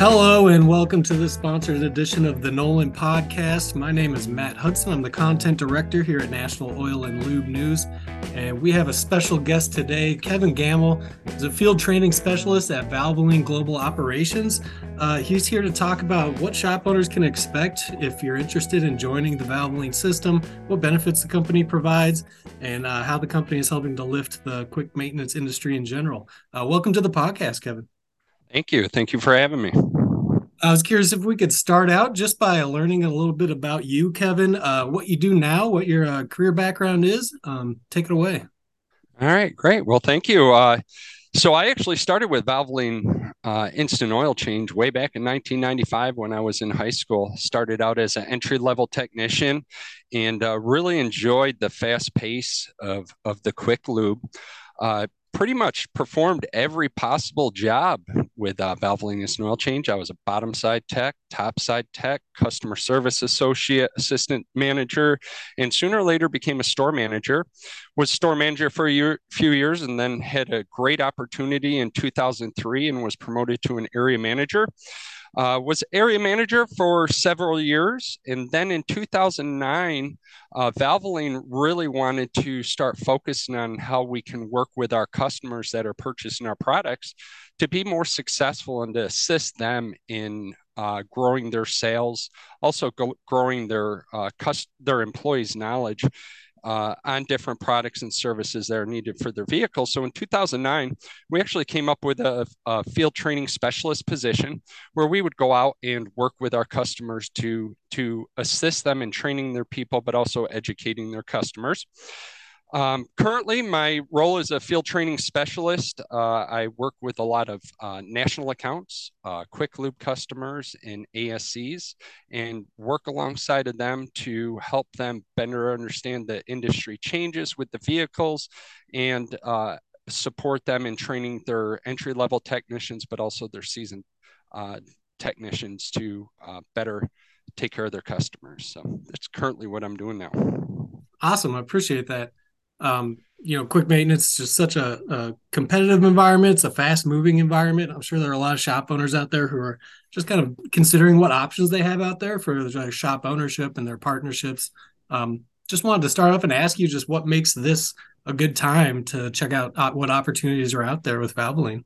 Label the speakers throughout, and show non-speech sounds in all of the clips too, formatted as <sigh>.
Speaker 1: Hello, and welcome to this sponsored edition of the NOLN Podcast. My name is Matt Hudson. I'm the content director here at National Oil and Lube News. And we have a special guest today. Kevin Gammill is a field training specialist at Valvoline Global Operations. Uh, he's here to talk about what shop owners can expect if you're interested in joining the Valvoline system, what benefits the company provides, and uh, how the company is helping to lift the quick maintenance industry in general. Uh, welcome to the podcast, Kevin.
Speaker 2: Thank you. Thank you for having me.
Speaker 1: I was curious if we could start out just by learning a little bit about you, Kevin, uh, what you do now, what your uh, career background is. Um, take it away.
Speaker 2: All right, great. Well, thank you. Uh, so I actually started with Valvoline uh, Instant Oil Change way back in 1995 when I was in high school. Started out as an entry level technician and uh, really enjoyed the fast pace of, of the quick lube. Uh, pretty much performed every possible job with uh, Instant Oil Change. I was a bottom side tech, top side tech, customer service associate, assistant manager, and sooner or later became a store manager. Was store manager for a year, few years and then had a great opportunity in 2003 and was promoted to an area manager. Uh, was area manager for several years. And then in 2009, uh, Valvoline really wanted to start focusing on how we can work with our customers that are purchasing our products to be more successful and to assist them in uh, growing their sales, also go, growing their uh, their employees' knowledge uh, on different products and services that are needed for their vehicles. So in 2009, we actually came up with a, a, field training specialist position where we would go out and work with our customers to, to assist them in training their people, but also educating their customers. Um, currently, my role is a field training specialist. Uh, I work with a lot of uh, national accounts, uh, quick lube customers, and ASCs, and work alongside of them to help them better understand the industry changes with the vehicles and uh, support them in training their entry level technicians, but also their seasoned uh, technicians to uh, better take care of their customers. So that's currently what I'm doing now.
Speaker 1: Awesome. I appreciate that um, you know, quick maintenance is just such a, a, competitive environment. It's a fast moving environment. I'm sure there are a lot of shop owners out there who are just kind of considering what options they have out there for their shop ownership and their partnerships. Um, just wanted to start off and ask you just what makes this a good time to check out uh, what opportunities are out there with Valvoline.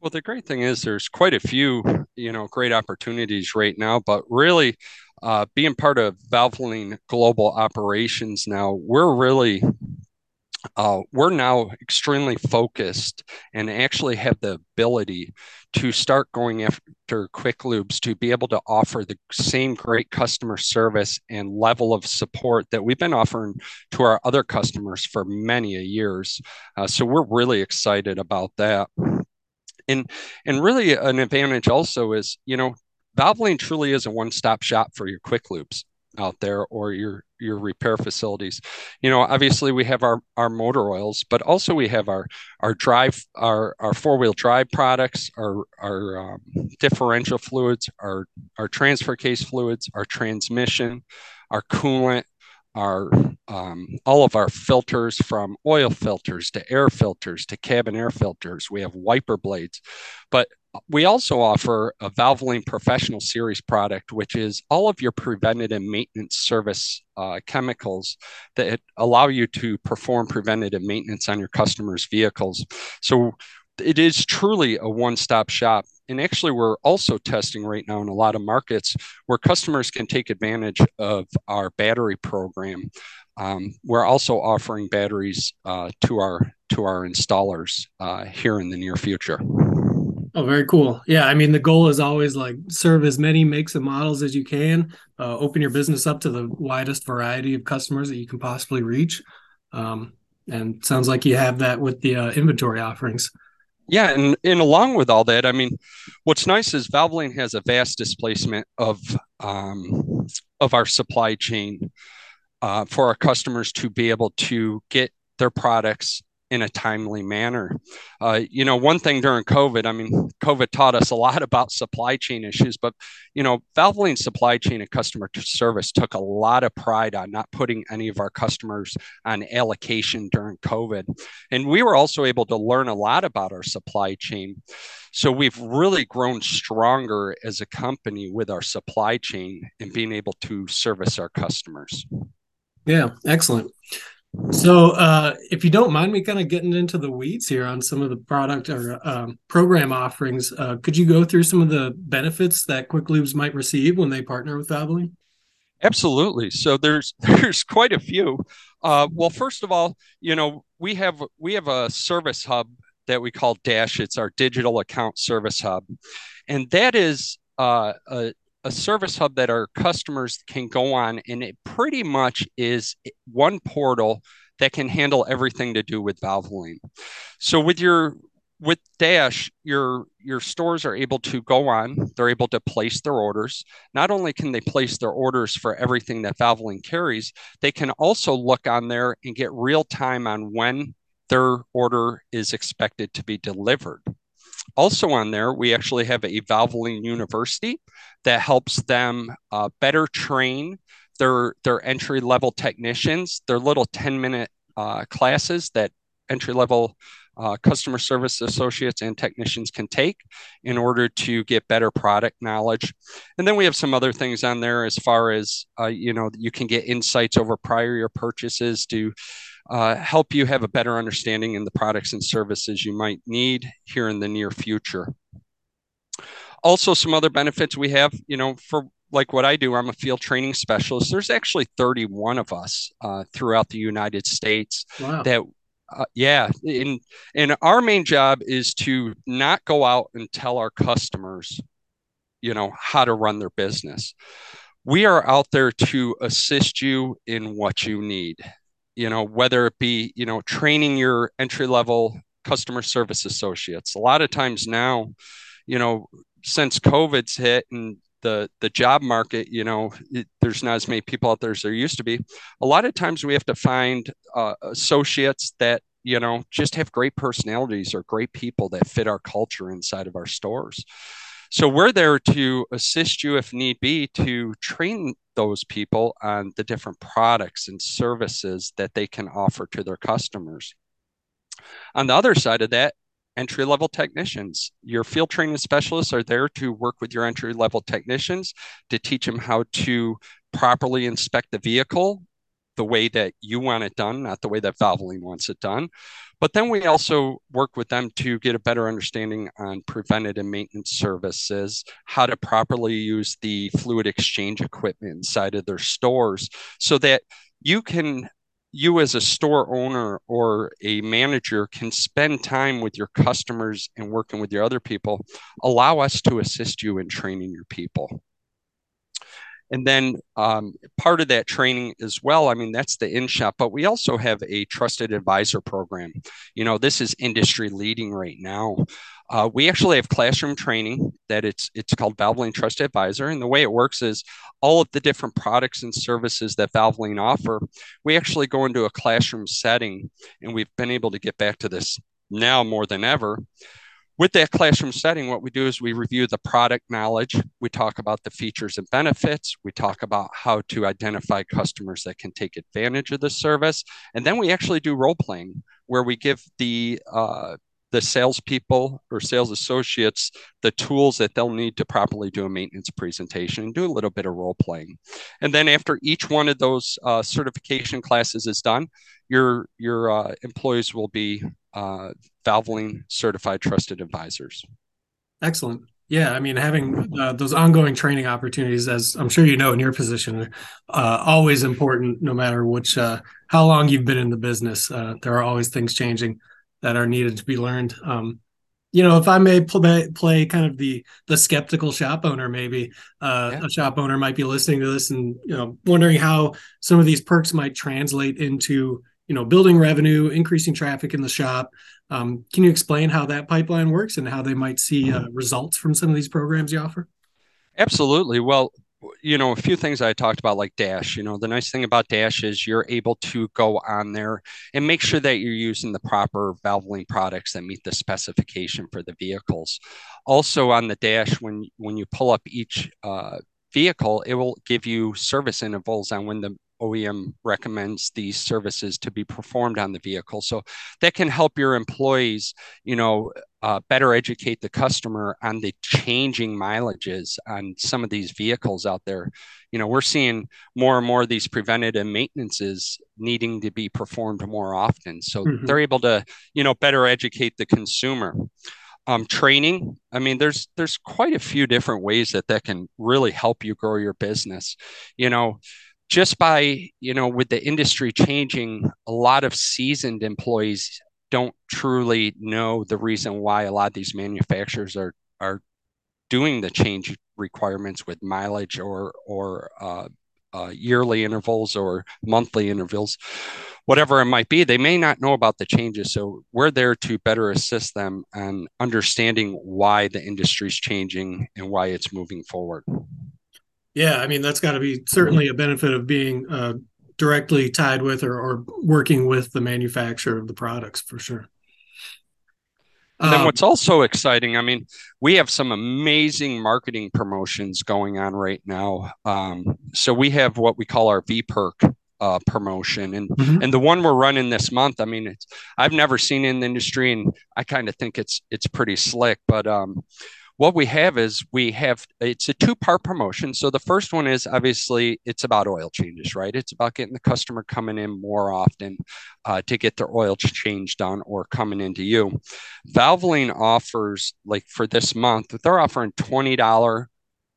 Speaker 2: Well, the great thing is there's quite a few, you know, great opportunities right now, but really uh, being part of Valvoline global operations now, we're really uh, we're now extremely focused and actually have the ability to start going after quick lubes to be able to offer the same great customer service and level of support that we've been offering to our other customers for many years. Uh, so we're really excited about that. And, and really an advantage also is, you know, Valvoline truly is a one-stop shop for your quick lubes out there or your your repair facilities. You know obviously we have our our motor oils but also we have our our drive our our four-wheel drive products our our um, differential fluids our our transfer case fluids our transmission our coolant our um, all of our filters from oil filters to air filters to cabin air filters we have wiper blades but we also offer a Valvoline Professional Series product, which is all of your preventative maintenance service uh, chemicals that allow you to perform preventative maintenance on your customers' vehicles. So it is truly a one stop shop. And actually, we're also testing right now in a lot of markets where customers can take advantage of our battery program. Um, we're also offering batteries uh, to our to our installers uh, here in the near future.
Speaker 1: Oh, very cool. Yeah, I mean, the goal is always like serve as many makes and models as you can. Uh, open your business up to the widest variety of customers that you can possibly reach. Um, and sounds like you have that with the uh, inventory offerings.
Speaker 2: Yeah, and and along with all that, I mean, what's nice is Valvoline has a vast displacement of um, of our supply chain uh, for our customers to be able to get their products in a timely manner. Uh, you know, one thing during COVID, I mean, COVID taught us a lot <laughs> about supply chain issues, but, you know, Valvoline supply chain and customer service took a lot of pride on not putting any of our customers on allocation during COVID. And we were also able to learn a lot about our supply chain. So we've really grown stronger as a company with our supply chain and being able to service our customers.
Speaker 1: Yeah, excellent. So, uh, if you don't mind me kind of getting into the weeds here on some of the product or um, program offerings, uh, could you go through some of the benefits that Quick Lubes might receive when they partner with Valvoline?
Speaker 2: Absolutely. So there's <laughs> there's quite a few. Uh, well, first of all, you know we have we have a service hub that we call Dash. It's our digital account service hub, and that is uh, a, a service hub that our customers can go on, and it pretty much is one portal that can handle everything to do with Valvoline. So with your with Dash, your your stores are able to go on. They're able to place their orders. Not only can they place their orders for everything that Valvoline carries, they can also look on there and get real time on when their order is expected to be delivered. Also on there, we actually have a Valvoline University that helps them uh, better train their their entry level technicians. Their little ten minute uh, classes that entry level uh, customer service associates and technicians can take in order to get better product knowledge. And then we have some other things on there as far as uh, you know you can get insights over prior year purchases to uh, help you have a better understanding in the products and services you might need here in the near future. Also, some other benefits we have, you know, for like what I do, I'm a field training specialist. There's actually 31 of us uh, throughout the United States wow. that uh, yeah and and our main job is to not go out and tell our customers you know how to run their business we are out there to assist you in what you need you know whether it be you know training your entry level customer service associates. A lot of times now you know since covid's hit and the the job market you know it, there's not as many people out there as there used to be. A lot of times we have to find uh, associates that you know just have great personalities or great people that fit our culture inside of our stores so we're there to assist you if need be to train those people on the different products and services that they can offer to their customers. On the other side of that, entry level technicians. Your field training specialists are there to work with your entry level technicians to teach them how to properly inspect the vehicle the way that you want it done, not the way that Valvoline wants it done. But then we also work with them to get a better understanding on preventative and maintenance services, how to properly use the fluid exchange equipment inside of their stores so that you can you as a store owner or a manager can spend time with your customers and working with your other people allow us to assist you in training your people and then um, part of that training as well, I mean, that's the in shop, but we also have a trusted advisor program. You know, this is industry leading right now. Uh, we actually have classroom training that it's it's called Valvoline Trusted Advisor, and the way it works is all of the different products and services that Valvoline offer. We actually go into a classroom setting, and we've been able to get back to this now more than ever with that classroom setting, what we do is we review the product knowledge. We talk about the features and benefits. We talk about how to identify customers that can take advantage of the service. And then we actually do role playing where we give the uh, the salespeople or sales associates the tools that they'll need to properly do a maintenance presentation and do a little bit of role playing. And then after each one of those uh, certification classes is done, your your uh, employees will be uh, Valvoline certified trusted advisors.
Speaker 1: Excellent. Yeah, I mean, having uh, those ongoing training opportunities, as I'm sure you know in your position, uh, always important. No matter which, uh, how long you've been in the business, uh, there are always things changing that are needed to be learned. Um, you know, if I may play, play kind of the the skeptical shop owner, maybe uh, yeah. a shop owner might be listening to this and you know wondering how some of these perks might translate into you know building revenue increasing traffic in the shop um, can you explain how that pipeline works and how they might see uh, results from some of these programs you offer
Speaker 2: absolutely well you know, a few things I talked about, like Dash. You know, the nice thing about Dash is you're able to go on there and make sure that you're using the proper Valvoline products that meet the specification for the vehicles. Also, on the Dash, when when you pull up each uh, vehicle, it will give you service intervals on when the OEM recommends these services to be performed on the vehicle. So that can help your employees, you know, uh, better educate the customer on the changing mileages on some of these vehicles out there. You know, we're seeing more and more of these preventative maintenances needing to be performed more often. So mm-hmm. they're able to, you know, better educate the consumer. Um, training. I mean, there's there's quite a few different ways that that can really help you grow your business. You know, just by you know with the industry changing a lot of seasoned employees don't truly know the reason why a lot of these manufacturers are are doing the change requirements with mileage or or uh, uh, yearly intervals or monthly intervals whatever it might be. They may not know about the changes so we're there to better assist them on understanding why the industry is changing and why it's moving forward
Speaker 1: yeah, I mean that's got to be certainly a benefit of being uh, directly tied with or, or, working with the manufacturer of the products for sure.
Speaker 2: And then um, what's also exciting, I mean, we have some amazing marketing promotions going on right now. Um, so we have what we call our V perk uh, promotion, and mm-hmm. and the one we're running this month. I mean, it's I've never seen in the industry, and I kind of think it's it's pretty slick. But um, what we have is we have it's a two part promotion. So the first one is obviously it's about oil changes right? It's about getting the customer coming in more often uh, to get their oil change done or coming into you. Valvoline offers like for this month they're offering $20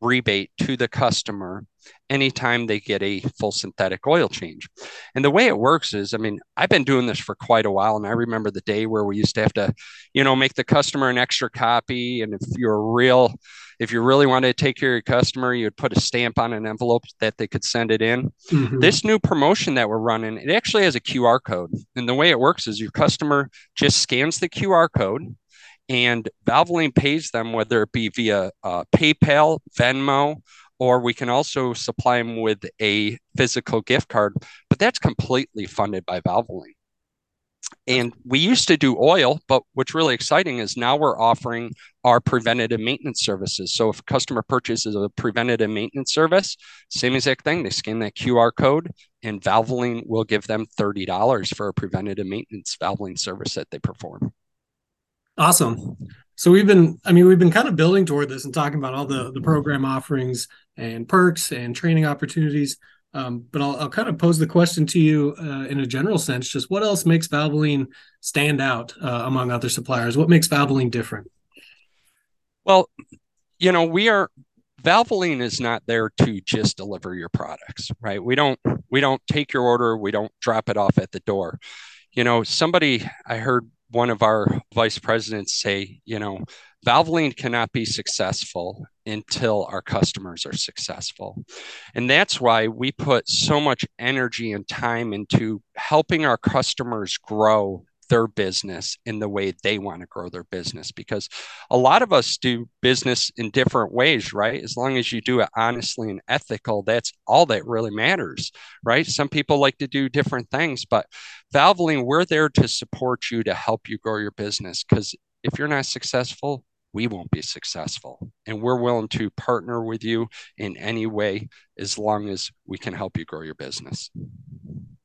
Speaker 2: rebate to the customer anytime they get a full synthetic oil change. And the way it works is, I mean, I've been doing this for quite a while, and I remember the day where we used to have to, you know, make the customer an extra copy. And if you're real, if you really wanted to take care of your customer, you'd put a stamp on an envelope that they could send it in. Mm-hmm. This new promotion that we're running, it actually has a QR code. And the way it works is your customer just scans the QR code and Valvoline pays them, whether it be via uh, PayPal, Venmo, or we can also supply them with a physical gift card, but that's completely funded by Valvoline. And we used to do oil, but what's really exciting is now we're offering our preventative maintenance services. So if a customer purchases a preventative maintenance service, same exact thing, they scan that QR code and Valvoline will give them $30 for a preventative maintenance Valvoline service that they perform.
Speaker 1: Awesome. So we've been, I mean, we've been kind of building toward this and talking about all the the program offerings and perks and training opportunities. Um, but I'll, I'll, kind of pose the question to you uh, in a general sense. Just what else makes Valvoline stand out uh, among other suppliers? What makes Valvoline different?
Speaker 2: Well, you know, we are Valvoline is not there to just deliver your products, right? We don't we don't take your order, we don't drop it off at the door. You know, somebody I heard one of our vice presidents say, you know, Valvoline cannot be successful until our customers are successful. And that's why we put so much energy and time into helping our customers grow their business in the way they want to grow their business because a lot of us do business in different ways right as long as you do it honestly and ethical that's all that really matters right some people like to do different things but valvoline we're there to support you to help you grow your business because if you're not successful we won't be successful. And we're willing to partner with you in any way as long as we can help you grow your business.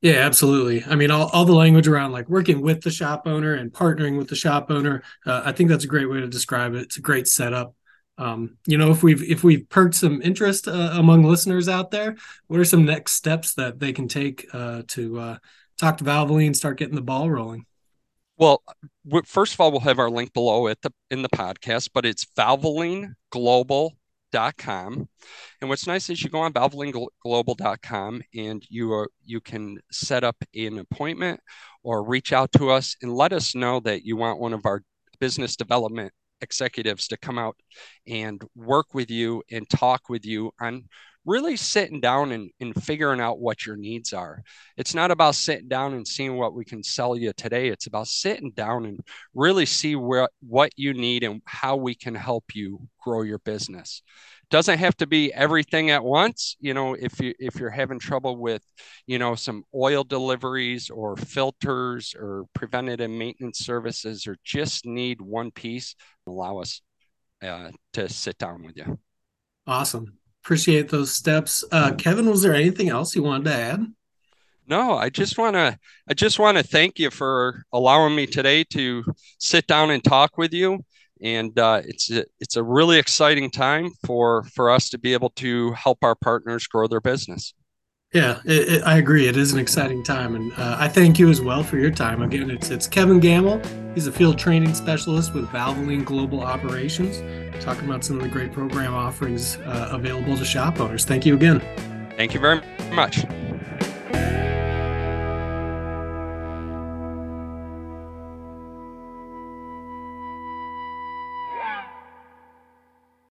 Speaker 1: Yeah, absolutely. I mean, all, all the language around like working with the shop owner and partnering with the shop owner, uh, I think that's a great way to describe it. It's a great setup. Um, you know, if we've if we've perked some interest uh, among listeners out there, what are some next steps that they can take uh, to uh, talk to Valvoline, and start getting the ball rolling?
Speaker 2: Well, first of all, we'll have our link below the in the podcast, but it's Valvoline Global valvolineglobal.com. And what's nice is you go on valvolineglobal.com and you are you can set up an appointment or reach out to us and let us know that you want one of our business development executives to come out and work with you and talk with you on really sitting down and, and figuring out what your needs are. It's not about sitting down and seeing what we can sell you today. It's about sitting down and really see where what you need and how we can help you grow your business. doesn't have to be everything at once you know if you if you're having trouble with you know some oil deliveries or filters or preventative maintenance services or just need one piece allow us uh, to sit down with you
Speaker 1: awesome appreciate those steps. Uh, kevin was there anything else you wanted to add?
Speaker 2: No i just want to i just want to thank you for allowing me today to sit down and talk with you. And uh, it's a, it's a really exciting time for for us to be able to help our partners grow their business.
Speaker 1: Yeah, it, it, I agree. It is an exciting time, and uh, I thank you as well for your time. Again, it's it's Kevin Gammill. He's a field training specialist with Valvoline Global Operations, talking about some of the great program offerings uh, available to shop owners. Thank you again.
Speaker 2: Thank you very much.